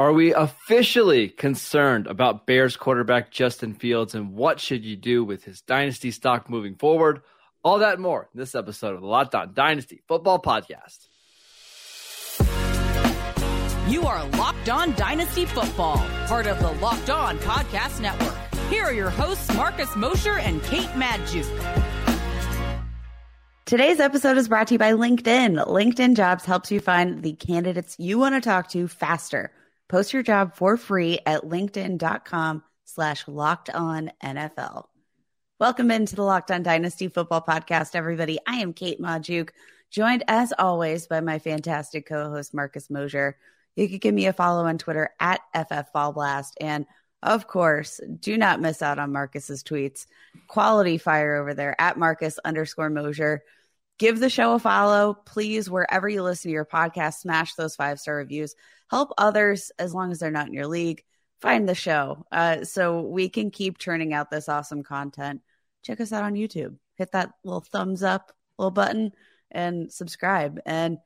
Are we officially concerned about Bears quarterback Justin Fields and what should you do with his dynasty stock moving forward? All that and more in this episode of the Locked On Dynasty Football Podcast. You are Locked On Dynasty Football, part of the Locked On Podcast Network. Here are your hosts, Marcus Mosher and Kate Magdziuk. Today's episode is brought to you by LinkedIn. LinkedIn Jobs helps you find the candidates you want to talk to faster. Post your job for free at linkedin.com slash locked on NFL. Welcome into the Locked On Dynasty Football Podcast, everybody. I am Kate Magdziuk, joined as always by my fantastic co-host Marcus Mosher. You can give me a follow on Twitter at FFBallBlast. And of course, do not miss out on Marcus's tweets. Quality fire over there at Marcus underscore Mosher. Give the show a follow, please, wherever you listen to your podcast. Smash those five star reviews. Help others as long as they're not in your league find the show. Uh, so we can keep churning out this awesome content. Check us out on youtube. Hit that little thumbs up little button and subscribe. And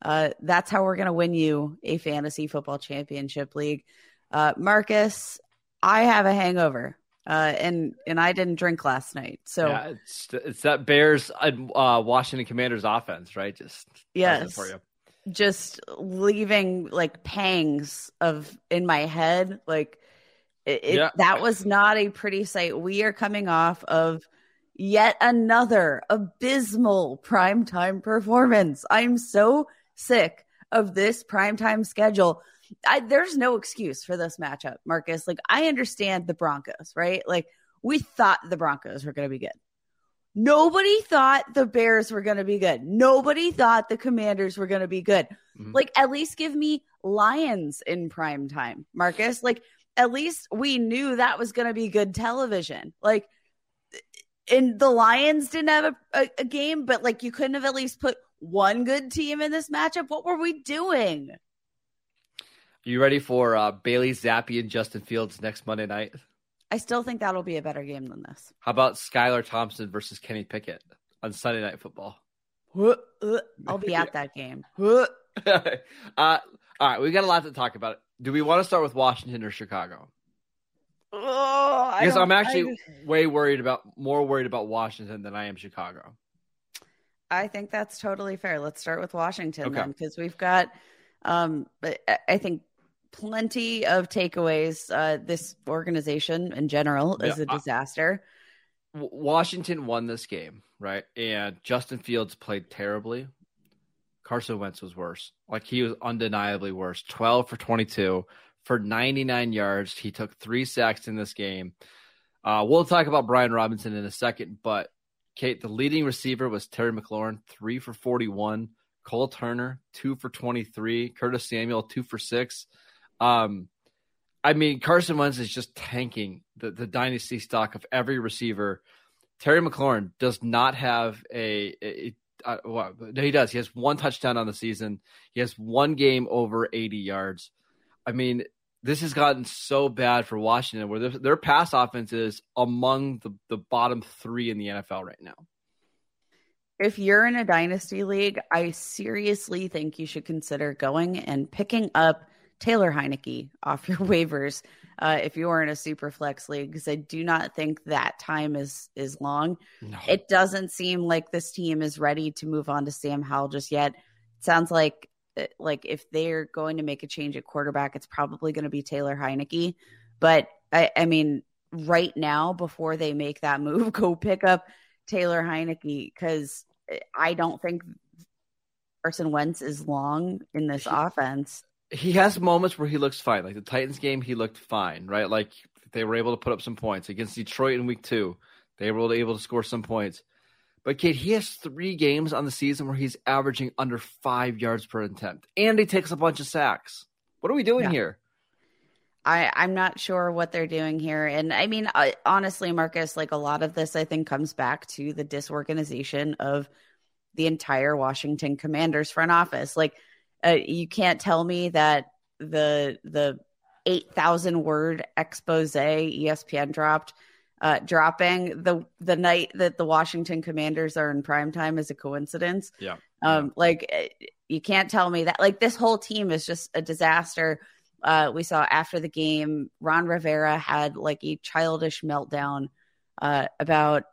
uh, that's how we're going to win you a fantasy football championship league. Uh, marcus i have a hangover uh, and and I didn't drink last night, so yeah, it's it's that Bears uh, Washington Commanders offense, right? Just yes, for you. Just leaving like pangs of in my head like it, yeah. it, that was not a pretty sight. We are coming off of yet another abysmal primetime performance. I'm so sick of this primetime schedule I, there's no excuse for this matchup marcus like i understand the broncos right like we thought the broncos were going to be good Nobody thought the Bears were going to be good. Nobody thought the Commanders were going to be good. Mm-hmm. Like, at least give me Lions in prime time, Marcus. Like, at least we knew that was going to be good television. Like, and the Lions didn't have a, a, a, game, but like, you couldn't have at least put one good team in this matchup. What were we doing? You ready for uh, Bailey Zappe and Justin Fields next Monday night? I still think that'll be a better game than this. How about Skylar Thompson versus Kenny Pickett on Sunday Night Football? I'll be at that game. uh, all right, we got a lot to talk about. Do we want to start with Washington or Chicago? Oh, because I'm actually I... way worried about more worried about Washington than I am Chicago. I think that's totally fair. Let's start with Washington okay. then, because we've got. Um, I think plenty of takeaways. Uh, this organization in general is yeah, a disaster. Washington won this game, right? And Justin Fields played terribly. Carson Wentz was worse. Like he was undeniably worse. 12 for 22 for 99 yards. He took three sacks in this game. Uh, we'll talk about Brian Robinson in a second, but Kate, the leading receiver was Terry McLaurin, three for 41. Cole Turner, two for 23. Curtis Samuel, two for six. Um, I mean, Carson Wentz is just tanking the, the dynasty stock of every receiver. Terry McLaurin does not have a, a, a well, he does. He has one touchdown on the season. He has one game over 80 yards. I mean, this has gotten so bad for Washington where their, their pass offense is among the, the bottom three in the NFL right now. If you're in a dynasty league, I seriously think you should consider going and picking up Taylor Heinicke off your waivers uh, if you are in a super flex league because I do not think that time is is long. No. It doesn't seem like this team is ready to move on to Sam Howell just yet. It sounds like uh, like if they're going to make a change at quarterback, it's probably going to be Taylor Heinicke. But I, I mean, right now before they make that move, go pick up Taylor Heinicke because I don't think Carson Wentz is long in this offense he has moments where he looks fine. Like the Titans game, he looked fine, right? Like they were able to put up some points against Detroit in week two. They were able to score some points. But Kate, he has three games on the season where he's averaging under five yards per attempt, and he takes a bunch of sacks. What are we doing yeah. here? I, I'm not sure what they're doing here. And I mean, I, honestly, Marcus, like a lot of this, I think comes back to the disorganization of the entire Washington Commanders front office. Like, uh, you can't tell me that the the 8000 word expose ESPN dropped uh, dropping the the night that the Washington Commanders are in prime time is a coincidence. Yeah. Um, like you can't tell me that like this whole team is just a disaster. uh, we saw after the game, Ron Rivera had like a childish meltdown uh, about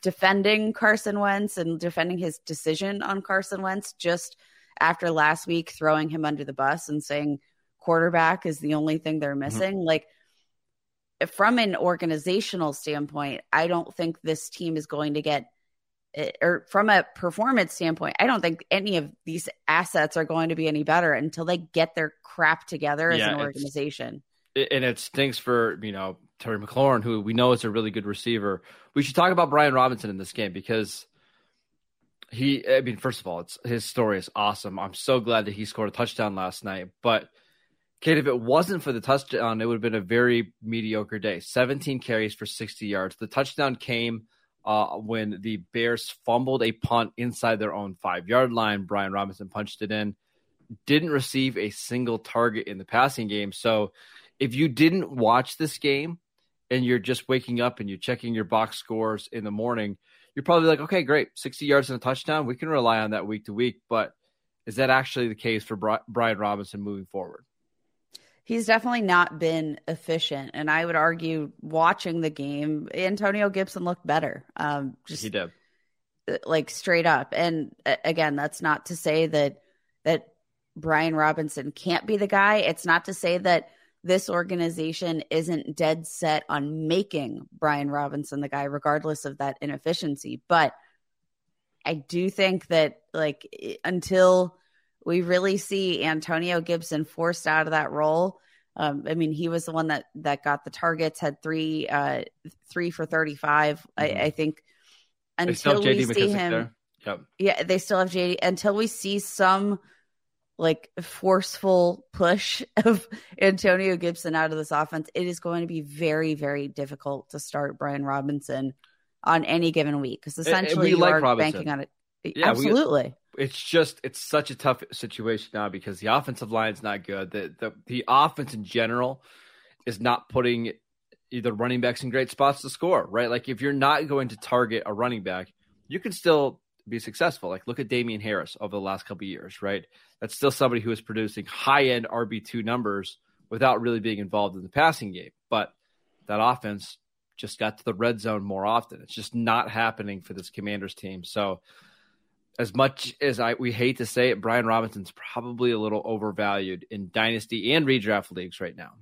defending Carson Wentz and defending his decision on Carson Wentz just after last week throwing him under the bus and saying quarterback is the only thing they're mm-hmm. missing. Mm-hmm. Like, from an organizational standpoint, I don't think this team is going to get, eh, or from a performance standpoint, I don't think any of these assets are going to be any better until they get their crap together as yeah, an organization. And it stinks for, you know, Terry McLaurin, who we know is a really good receiver. We should talk about Brian Robinson in this game because he, I mean, first of all, it's his story is awesome. I'm so glad that he scored a touchdown last night. But, Kate, if it wasn't for the touchdown, it would have been a very mediocre day. 17 carries for 60 yards. The touchdown came uh, when the Bears fumbled a punt inside their own five yard line. Brian Robinson punched it in. Didn't receive a single target in the passing game. So, if you didn't watch this game, and you're just waking up and you're checking your box scores in the morning, you're probably like, okay, great, 60 yards and a touchdown. We can rely on that week to week. But is that actually the case for Brian Robinson moving forward? He's definitely not been efficient. And I would argue watching the game, Antonio Gibson looked better. Um, just he did. Like straight up. And again, that's not to say that that Brian Robinson can't be the guy. It's not to say that this organization isn't dead set on making Brian Robinson the guy, regardless of that inefficiency. But I do think that, like, until we really see Antonio Gibson forced out of that role, um, I mean, he was the one that that got the targets, had three, uh, three for 35 mm-hmm. I, I, think until we see him, yep. yeah, they still have JD. Until we see some like forceful push of Antonio Gibson out of this offense, it is going to be very, very difficult to start Brian Robinson on any given week because essentially you like are Robinson. banking on it. Yeah, Absolutely. We, it's just it's such a tough situation now because the offensive line is not good. The, the the offense in general is not putting either running backs in great spots to score, right? Like if you're not going to target a running back, you can still be successful. Like look at Damien Harris over the last couple years, right? That's still somebody who is producing high end RB two numbers without really being involved in the passing game. But that offense just got to the red zone more often. It's just not happening for this Commanders team. So as much as I we hate to say it, Brian Robinson's probably a little overvalued in dynasty and redraft leagues right now.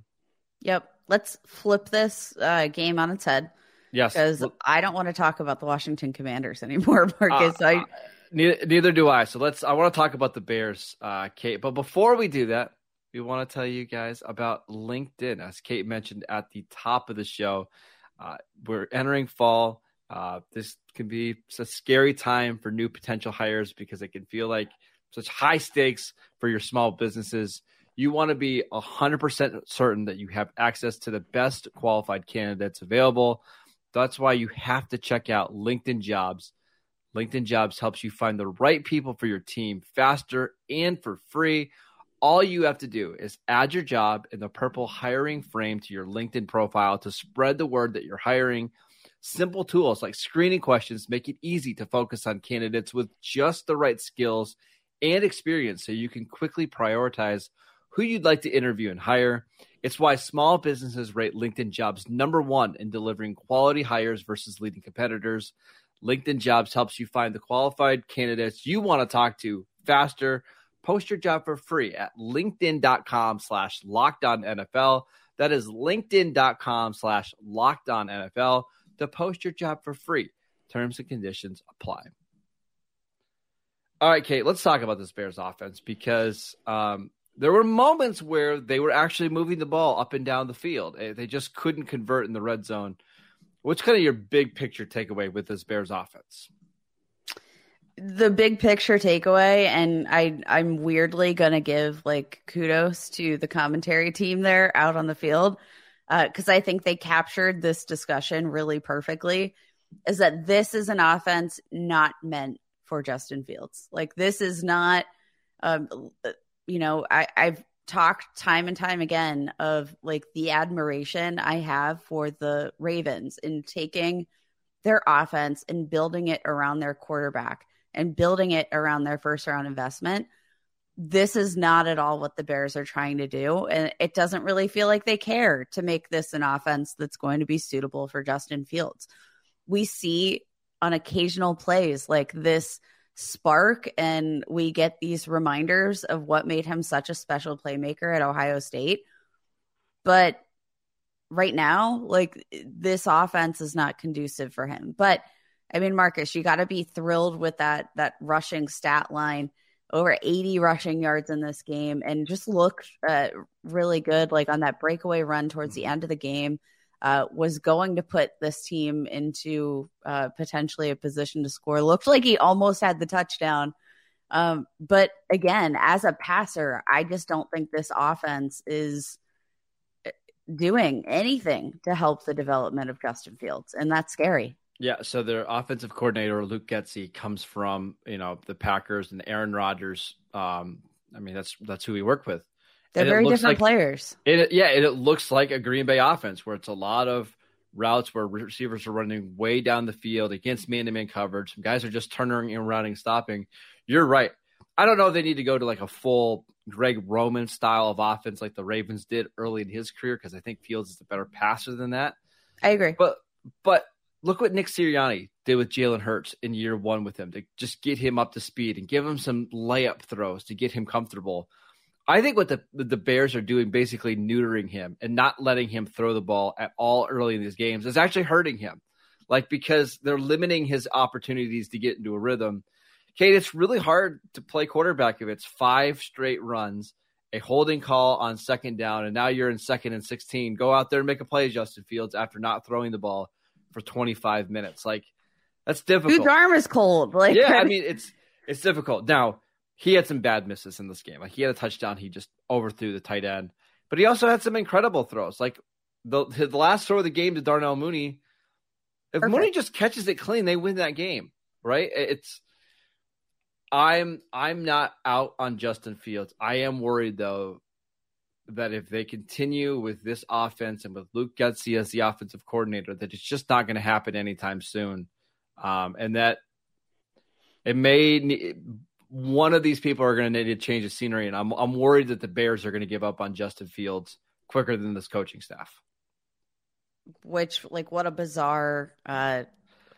Yep. Let's flip this uh, game on its head. Yes, because I don't want to talk about the Washington Commanders anymore, Marcus. Uh, I uh, neither, neither, do I. So let's. I want to talk about the Bears, uh, Kate. But before we do that, we want to tell you guys about LinkedIn, as Kate mentioned at the top of the show. Uh, we're entering fall. Uh, this can be a scary time for new potential hires because it can feel like such high stakes for your small businesses. You want to be 100% certain that you have access to the best qualified candidates available. That's why you have to check out LinkedIn Jobs. LinkedIn Jobs helps you find the right people for your team faster and for free. All you have to do is add your job in the purple hiring frame to your LinkedIn profile to spread the word that you're hiring. Simple tools like screening questions make it easy to focus on candidates with just the right skills and experience so you can quickly prioritize who you'd like to interview and hire. It's why small businesses rate LinkedIn jobs number one in delivering quality hires versus leading competitors. LinkedIn jobs helps you find the qualified candidates you want to talk to faster. Post your job for free at LinkedIn.com slash NFL. That is LinkedIn.com slash NFL to post your job for free. Terms and conditions apply. All right, Kate, let's talk about this Bears offense because um, there were moments where they were actually moving the ball up and down the field. Eh, they just couldn't convert in the red zone. What's kind of your big picture takeaway with this Bears offense? The big picture takeaway, and I I'm weirdly gonna give like kudos to the commentary team there out on the field because uh, I think they captured this discussion really perfectly. Is that this is an offense not meant for Justin Fields? Like this is not um, you know, I, I've talked time and time again of like the admiration I have for the Ravens in taking their offense and building it around their quarterback and building it around their first round investment. this is not at all what the Bears are trying to do. And it doesn't really feel like they care to make this an offense that's going to be suitable for Justin Fields. We see on occasional plays like this spark, and we get these reminders of what made him such a special playmaker at Ohio State. But right now, like this offense is not conducive for him. But I mean, Marcus, you got to be thrilled with that that rushing stat line over 80 rushing yards in this game and just looked uh, really good like on that breakaway run towards the end of the game uh, was going to put this team into uh, potentially a position to score looked like he almost had the touchdown um, but again as a passer i just don't think this offense is uh, doing anything to help the development of justin fields and that's scary yeah, so their offensive coordinator Luke Getsy comes from you know the Packers and Aaron Rodgers. Um, I mean that's that's who he worked with. They're and very different like, players. It, yeah, it, it looks like a Green Bay offense where it's a lot of routes where receivers are running way down the field against man-to-man coverage. Some guys are just turning and running, stopping. You're right. I don't know if they need to go to like a full Greg Roman style of offense like the Ravens did early in his career because I think Fields is a better passer than that. I agree. But but look what Nick Sirianni did with Jalen Hurts in year one with him to just get him up to speed and give him some layup throws to get him comfortable. I think what the the Bears are doing, basically neutering him and not letting him throw the ball at all early in these games, is actually hurting him. Like because they're limiting his opportunities to get into a rhythm. Kate, it's really hard to play quarterback if it's five straight runs, a holding call on second down, and now you're in second and sixteen. Go out there and make a play, Justin Fields, after not throwing the ball for 25 minutes. Like that's difficult. Dude's arm is cold. Like yeah, I mean it's it's difficult. Now he had some bad misses in this game. Like he had a touchdown, he just overthrew the tight end, but he also had some incredible throws. Like the the last throw of the game to Darnell Mooney. If Perfect. Mooney just catches it clean, they win that game, right? It's I'm I'm not out on Justin Fields. I am worried though that if they continue with this offense and with Luke Getsy as the offensive coordinator, that it's just not going to happen anytime soon, um, and that it may one of these people are going to need to change the scenery, and I'm I'm worried that the Bears are going to give up on Justin Fields quicker than this coaching staff. Which, like, what a bizarre, uh,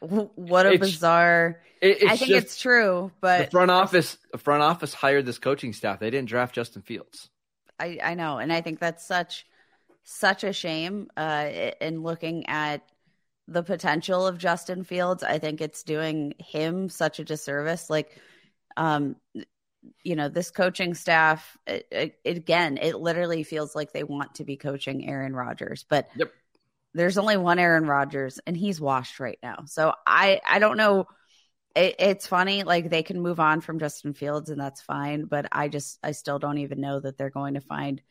what a it's, bizarre. It, I think it's true, but the front office, the front office hired this coaching staff. They didn't draft Justin Fields. I, I know. And I think that's such such a shame. Uh, in looking at the potential of Justin Fields, I think it's doing him such a disservice. Like, um, you know, this coaching staff, it, it, again, it literally feels like they want to be coaching Aaron Rodgers, but yep. there's only one Aaron Rodgers, and he's washed right now. So I, I don't know it, it's funny like they can move on from Justin Fields and that's fine, but I just I still don't even know that they're going to find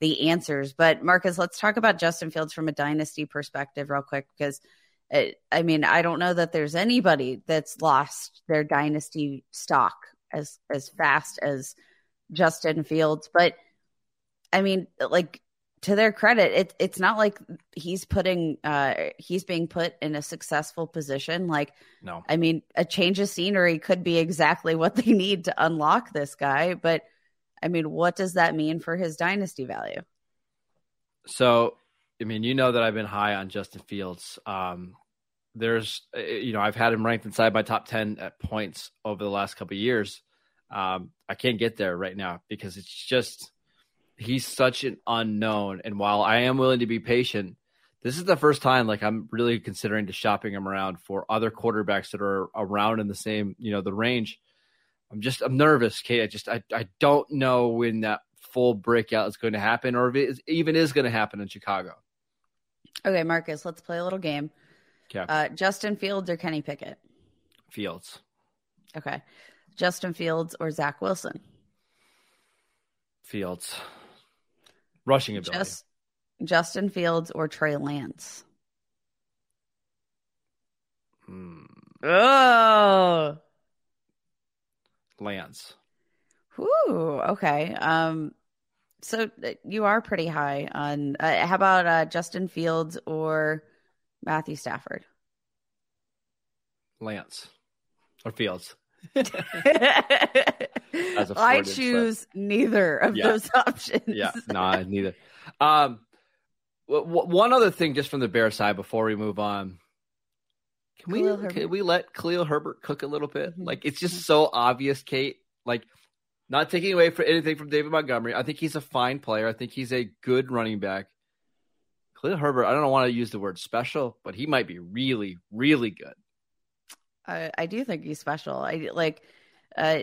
the answers. But Marcus, let's talk about Justin Fields from a dynasty perspective real quick because it, I mean, I don't know that there's anybody that's lost their dynasty stock as as fast as Justin Fields, but I mean, like to their credit, it, it's not like he's putting uh, he's being put in a successful position. Like, no, I mean, a change of scenery could be exactly what they need to unlock this guy. But I mean, what does that mean for his dynasty value? So, I mean, you know that I've been high on Justin Fields. Um, there's, uh, you know, I've had him ranked inside my top ten at points over the last couple years. Um, I can't get there right now because it's just he's such an unknown. And while I am willing to be patient, this is the first time like I'm really considering to shopping him around for other quarterbacks that are around in the same, you know, the range. I'm just I'm nervous, Kate. I just I, I don't know when that full breakout is going to happen or if it is, even is going to happen in Chicago. Okay, Marcus, let's play a little game. Okay. Uh, Justin Fields or Kenny Pickett? Fields. Okay. Justin Fields or Zach Wilson? Fields. Rushing ability. Just, Justin Fields or Trey Lance? Hmm. Oh. Lance. Ooh, okay. Um, so uh, you are pretty high on. Uh, how about uh, Justin Fields or Matthew Stafford? Lance or Fields. I a I Ford choose neither of Yeah. those options. Yeah, nah, neither. Um, w- w- one other thing, just from the Bear side, before we move on, can we Khalil can we let Khalil Herbert cook a little bit? Mhm. Like it's just so obvious, Kate. Like not taking away for anything from David Montgomery. I think he's a fine player. I think he's a good running back. Khalil Herbert, I don't want to use the word special, but he might be really, really good. I, I do think he's special. I like uh,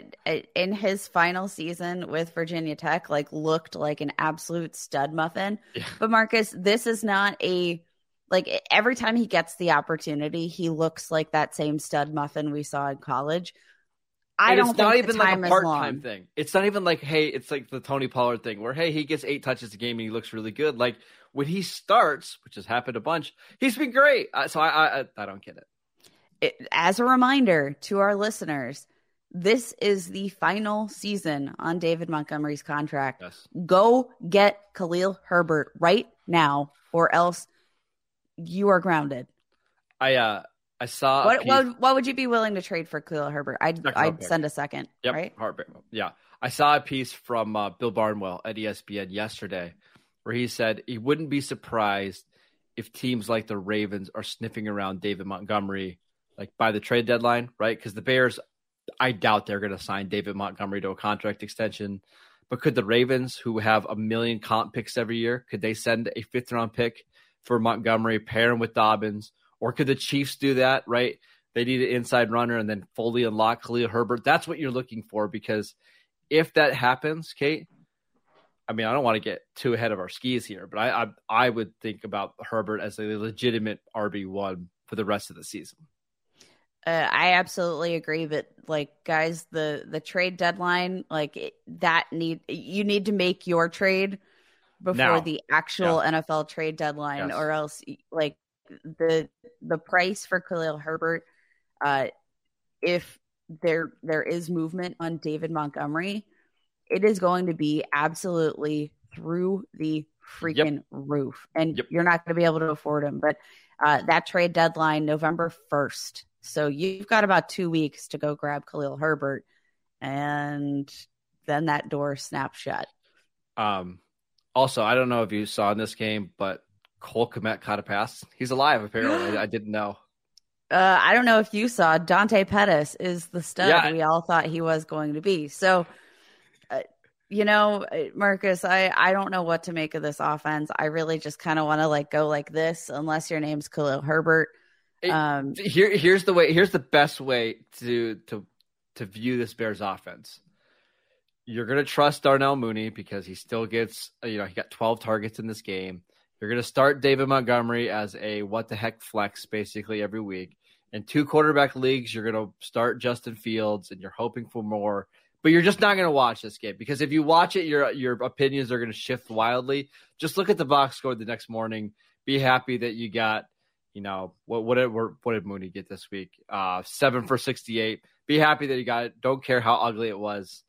in his final season with Virginia Tech, like looked like an absolute stud muffin. Yeah. But Marcus, this is not a like every time he gets the opportunity, he looks like that same stud muffin we saw in college. I And don't it's think not even like a part time thing. It's not even like, hey, it's like the Tony Pollard thing where, hey, he gets eight touches a game and he looks really good. Like when he starts, which has happened a bunch, he's been great. So I, I, I- I don't get it. it, as a reminder to our listeners, this is the final season on David Montgomery's contract. Yes. Go get Khalil Herbert right now, or else you are grounded. I, uh, I saw. What, what what would you be willing to trade for Khalil Herbert? I'd Second I'd pick. send a second. Yep, Right? heartbreak. Yeah, I saw a piece from uh, Bill Barnwell at ESPN yesterday, where he said he wouldn't be surprised if teams like the Ravens are sniffing around David Montgomery, like by the trade deadline, right? Because the Bears, I doubt they're going to sign David Montgomery to a contract extension. But could the Ravens, who have a million comp picks every year, could they send a fifth round pick for Montgomery, pair him with Dobbins, or could the Chiefs do that? Right? They need an inside runner and then fully unlock Khalil Herbert. That's what you're looking for because if that happens, Kate, I mean, I don't want to get too ahead of our skis here, but I I, I would think about Herbert as a legitimate RB one for the rest of the season. Uh, I absolutely agree. But like, guys, the the trade deadline, like it, that need you need to make your trade before Now. the actual NFL trade deadline, Yes. or else like the the price for Khalil Herbert, uh, if there there is movement on David Montgomery, it is going to be absolutely through the freaking roof, and Yep. you're not going to be able to afford him. But uh, that trade deadline, November first. So you've got about two weeks to go grab Khalil Herbert, and then that door snaps shut. Um, also, I don't know if you saw in this game, but Cole Kmet caught a pass. He's alive, apparently. I, didn't know. Uh, I don't know if you saw Dante Pettis is the stud Yeah. we all thought he was going to be. So, uh, you know, uh, Marcus, I I don't know what to make of this offense. I really just kind of want to like go like this, unless your name's Khalil Herbert. Um, Here, here's the way. Here's the best way to to to view this Bears offense. You're gonna trust Darnell Mooney because he still gets, you know, he got 12 targets in this game. You're gonna start David Montgomery as a what the heck flex basically every week. In two quarterback leagues, you're gonna start Justin Fields, and you're hoping for more. But you're just not gonna watch this game because if you watch it, your your opinions are gonna shift wildly. Just look at the box score the next morning. Be happy that you got you know what what did what did Mooney get this week? Uh, seven for sixty eight. Be happy that he got it. Don't care how ugly it was.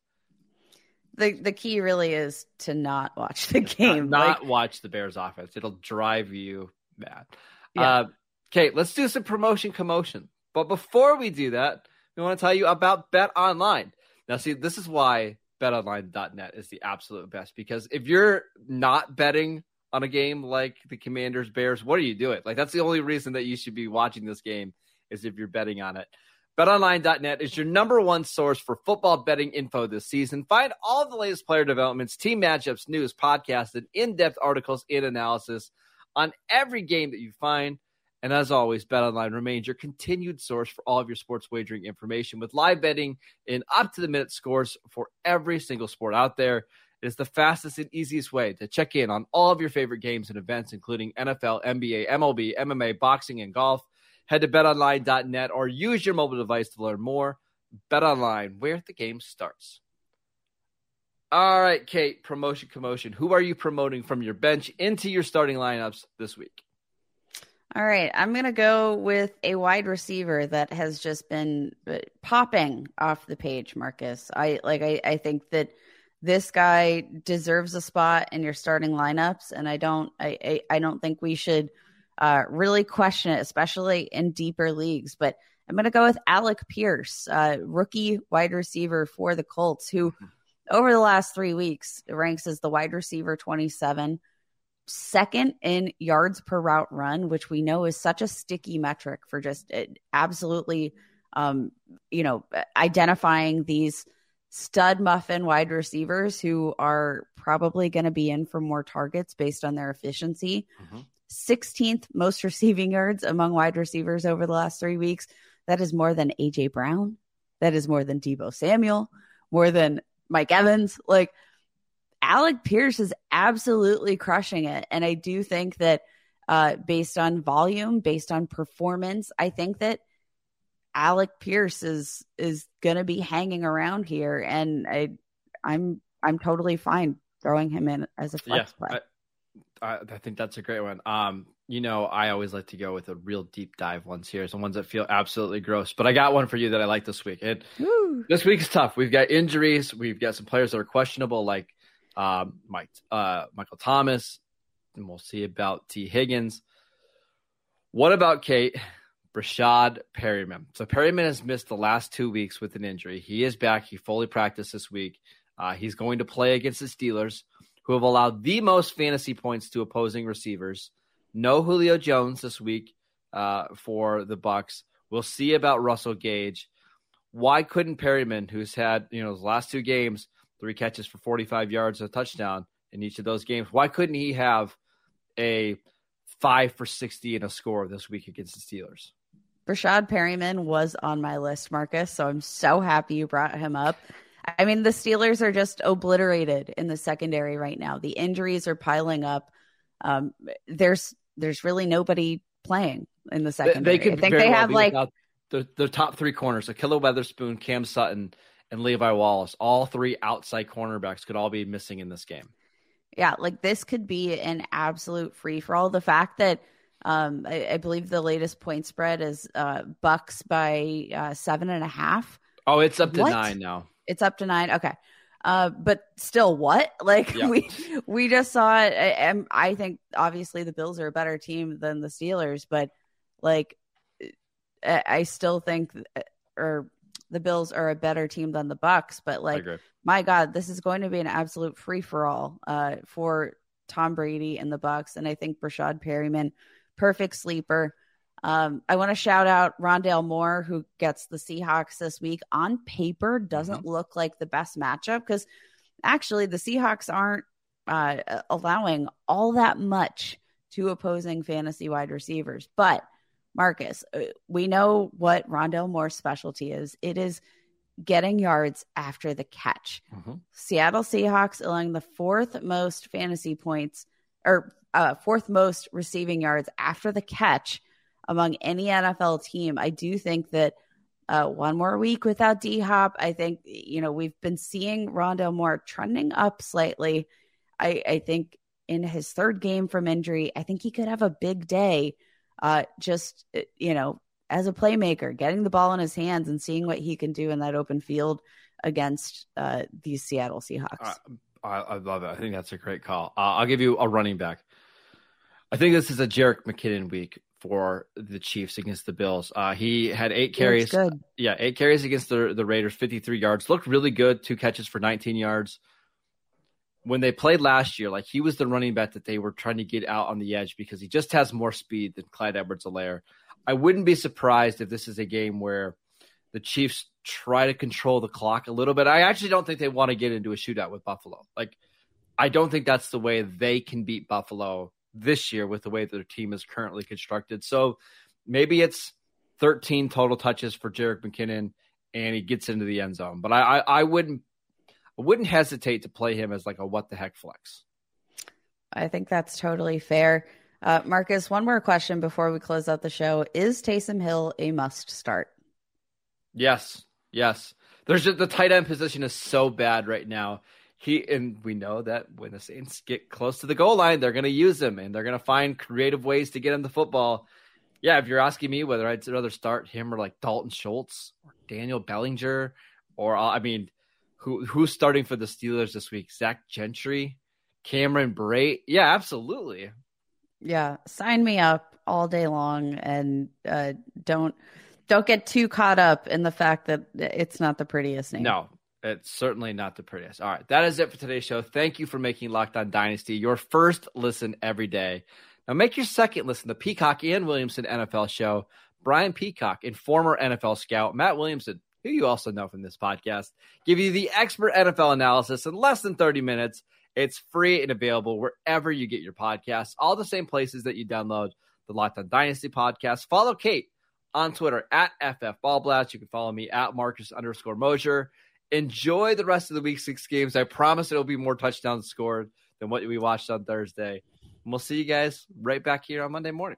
The the key really is to not watch the game. Not, Like, watch the Bears offense. It'll drive you mad. Yeah. Uh, okay, let's do some promotion commotion. But before we do that, we want to tell you about Bet Online. Now, see, this is why BetOnline.net is the absolute best because if you're not betting on a game like the Commanders Bears, what are you doing? Like that's the only reason that you should be watching this game is if you're betting on it. BetOnline.net is your number one source for football betting info this season. Find all the latest player developments, team matchups, news, podcasts, and in-depth articles and analysis on every game that you find. And as always, BetOnline remains your continued source for all of your sports wagering information with live betting and up-to-the-minute scores for every single sport out there. It is the fastest and easiest way to check in on all of your favorite games and events, including NFL, NBA, MLB, MMA, boxing, and golf. Head to betonline.net or use your mobile device to learn more. BetOnline, where the game starts. All right, Kate, promotion commotion. Who are you promoting from your bench into your starting lineups this week? All right, I'm going to go with a wide receiver that has just been popping off the page, Marcus. I like I, I think that this guy deserves a spot in your starting lineups and I don't I I, I don't think we should uh, really question it especially in deeper leagues, but I'm going to go with Alec Pierce, uh, rookie wide receiver for the Colts, who over the last three weeks ranks as the wide receiver 27, second in yards per route run, which we know is such a sticky metric for just uh, absolutely, um, you know, identifying these stud muffin wide receivers who are probably going to be in for more targets based on their efficiency. Mm-hmm. 16th most receiving yards among wide receivers over the last three weeks. That is more than AJ Brown. That is more than Deebo Samuel, more than Mike Evans. Like Alec Pierce is absolutely crushing it. And I do think that uh, based on volume, based on performance, I think that Alec Pierce is is going to be hanging around here, and I, I'm I'm totally fine throwing him in as a flex yeah, play. I, I, think that's a great one. Um, you know, I always like to go with a real deep dive ones here, some ones that feel absolutely gross. But I got one for you that I like this week. And this week is tough. We've got injuries. We've got some players that are questionable, like um, Mike, uh, Michael Thomas, and we'll see about Tee Higgins. What about Kate? Breshaad Perriman? So Perriman has missed the last two weeks with an injury. He is back. He fully practiced this week. Uh, he's going to play against the Steelers, who have allowed the most fantasy points to opposing receivers. No Julio Jones this week uh, for the Bucs. We'll see about Russell Gage. Why couldn't Perriman, who's had you know his last two games, three catches for 45 yards, a touchdown in each of those games, why couldn't he have a five for 60 and a score this week against the Steelers? Breshaad Perriman was on my list, Marcus. So I'm so happy you brought him up. I mean, the Steelers are just obliterated in the secondary right now. The injuries are piling up. Um, there's there's really nobody playing in the secondary. They, they I think they well have like the, the top three corners: Ahkello Witherspoon, Cam Sutton, and Levi Wallace. All three outside cornerbacks could all be missing in this game. Yeah, like this could be an absolute free for all. The fact that um, I, I, believe the latest point spread is uh, Bucs by uh, seven and a half. Oh, it's up to what? nine now. It's up to nine. Okay. Uh, but still, what? Like yeah. we we just saw it. And I think obviously the Bills are a better team than the Steelers, but like I still think, or the Bills are a better team than the Bucs. But like, my God, this is going to be an absolute free for all uh, for Tom Brady and the Bucs, and I think Breshaad Perriman, perfect sleeper. Um, I want to shout out Rondale Moore, who gets the Seahawks this week. On paper, doesn't mm-hmm. look like the best matchup because actually the Seahawks aren't uh, allowing all that much to opposing fantasy wide receivers. But Marcus, uh, we know what Rondale Moore's specialty is. It is getting yards after the catch. Mm-hmm. Seattle Seahawks allowing the fourth most fantasy points or uh, fourth most receiving yards after the catch among any NFL team. I do think that uh, one more week without D Hop, I think, you know, we've been seeing Rondale Moore trending up slightly. I, I think in his third game from injury, I think he could have a big day. Uh, just, uh, you know, as a playmaker, getting the ball in his hands and seeing what he can do in that open field against uh, these Seattle Seahawks. Uh, I, I, love it. I think that's a great call. Uh, I'll give you a running back. I think this is a Jerick McKinnon week for the Chiefs against the Bills. Uh, he had eight carries. Yeah, eight carries against the the Raiders, 53 yards. Looked really good. Two catches for 19 yards. When they played last year, like he was the running back that they were trying to get out on the edge because he just has more speed than Clyde Edwards-Helaire. I wouldn't be surprised if this is a game where the Chiefs try to control the clock a little bit. I actually don't think they want to get into a shootout with Buffalo. Like, I don't think that's the way they can beat Buffalo this year with the way that their team is currently constructed. So maybe it's 13 total touches for Jerick McKinnon and he gets into the end zone. But I, I, I wouldn't I wouldn't hesitate to play him as like a what the heck flex. I think that's totally fair. Uh, Marcus, one more question before we close out the show. Is Taysom Hill a must start? Yes. Yes. There's just, the tight end position is so bad right now he and we know that when the Saints get close to the goal line, they're going to use him and they're going to find creative ways to get him the football. Yeah, if you're asking me whether I'd rather start him or like Dalton Schultz or Daniel Bellinger, or uh, I mean, who who's starting for the Steelers this week? Zach Gentry, Cameron Brate. Yeah, absolutely. Yeah, sign me up all day long, and uh, don't don't get too caught up in the fact that it's not the prettiest name. No, it's certainly not the prettiest. All right, that is it for today's show. Thank you for making Locked On Dynasty your first listen every day. Now make your second listen the Peacock and Williamson NFL show. Brian Peacock and former NFL scout Matt Williamson, who you also know from this podcast, give you the expert NFL analysis in less than 30 minutes. It's free and available wherever you get your podcasts, all the same places that you download the Locked On Dynasty podcast. Follow Kate on Twitter at FF Ballblast. You can follow me at Marcus underscore Mosher. Enjoy the rest of the week six games. I promise it'll be more touchdowns scored than what we watched on Thursday. And we'll see you guys right back here on Monday morning.